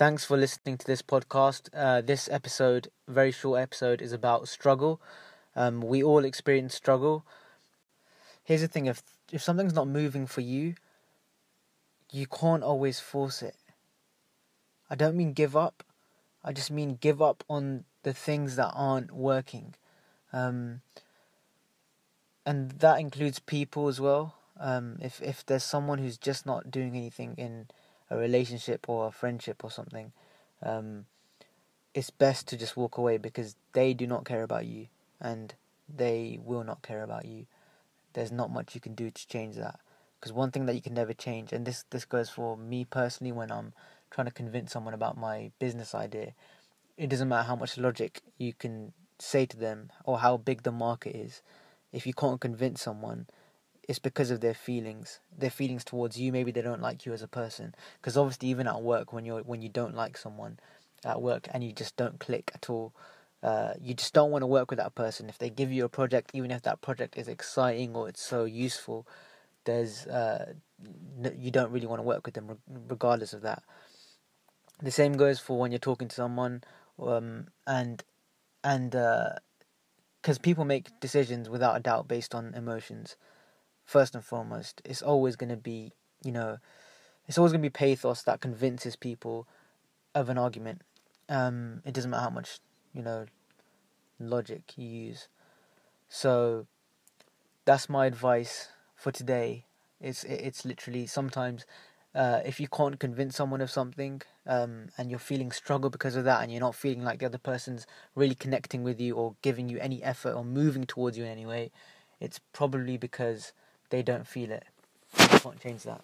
Thanks for listening to this podcast. Uh, this episode, very short episode, is about struggle. Um, we all experience struggle. Here's the thing: if if something's not moving for you, you can't always force it. I don't mean give up. I just mean give up on the things that aren't working. Um, and that includes people as well. Um, if if there's someone who's just not doing anything in a relationship or a friendship or something, um, it's best to just walk away because they do not care about you and they will not care about you. There's not much you can do to change that. Because one thing that you can never change, and this this goes for me personally when I'm trying to convince someone about my business idea, it doesn't matter how much logic you can say to them or how big the market is. If you can't convince someone, it's because of their feelings, their feelings towards you. Maybe they don't like you as a person. Because obviously, even at work, when you're when you don't like someone at work and you just don't click at all, uh, you just don't want to work with that person. If they give you a project, even if that project is exciting or it's so useful, there's uh, you don't really want to work with them regardless of that. The same goes for when you're talking to someone, um, and and because uh, people make decisions without a doubt based on emotions. First and foremost, it's always going to be you know, it's always going to be pathos that convinces people of an argument. Um, it doesn't matter how much you know logic you use. So that's my advice for today. It's it's literally sometimes uh, if you can't convince someone of something um, and you're feeling struggle because of that and you're not feeling like the other person's really connecting with you or giving you any effort or moving towards you in any way, it's probably because they don't feel it. You can't change that.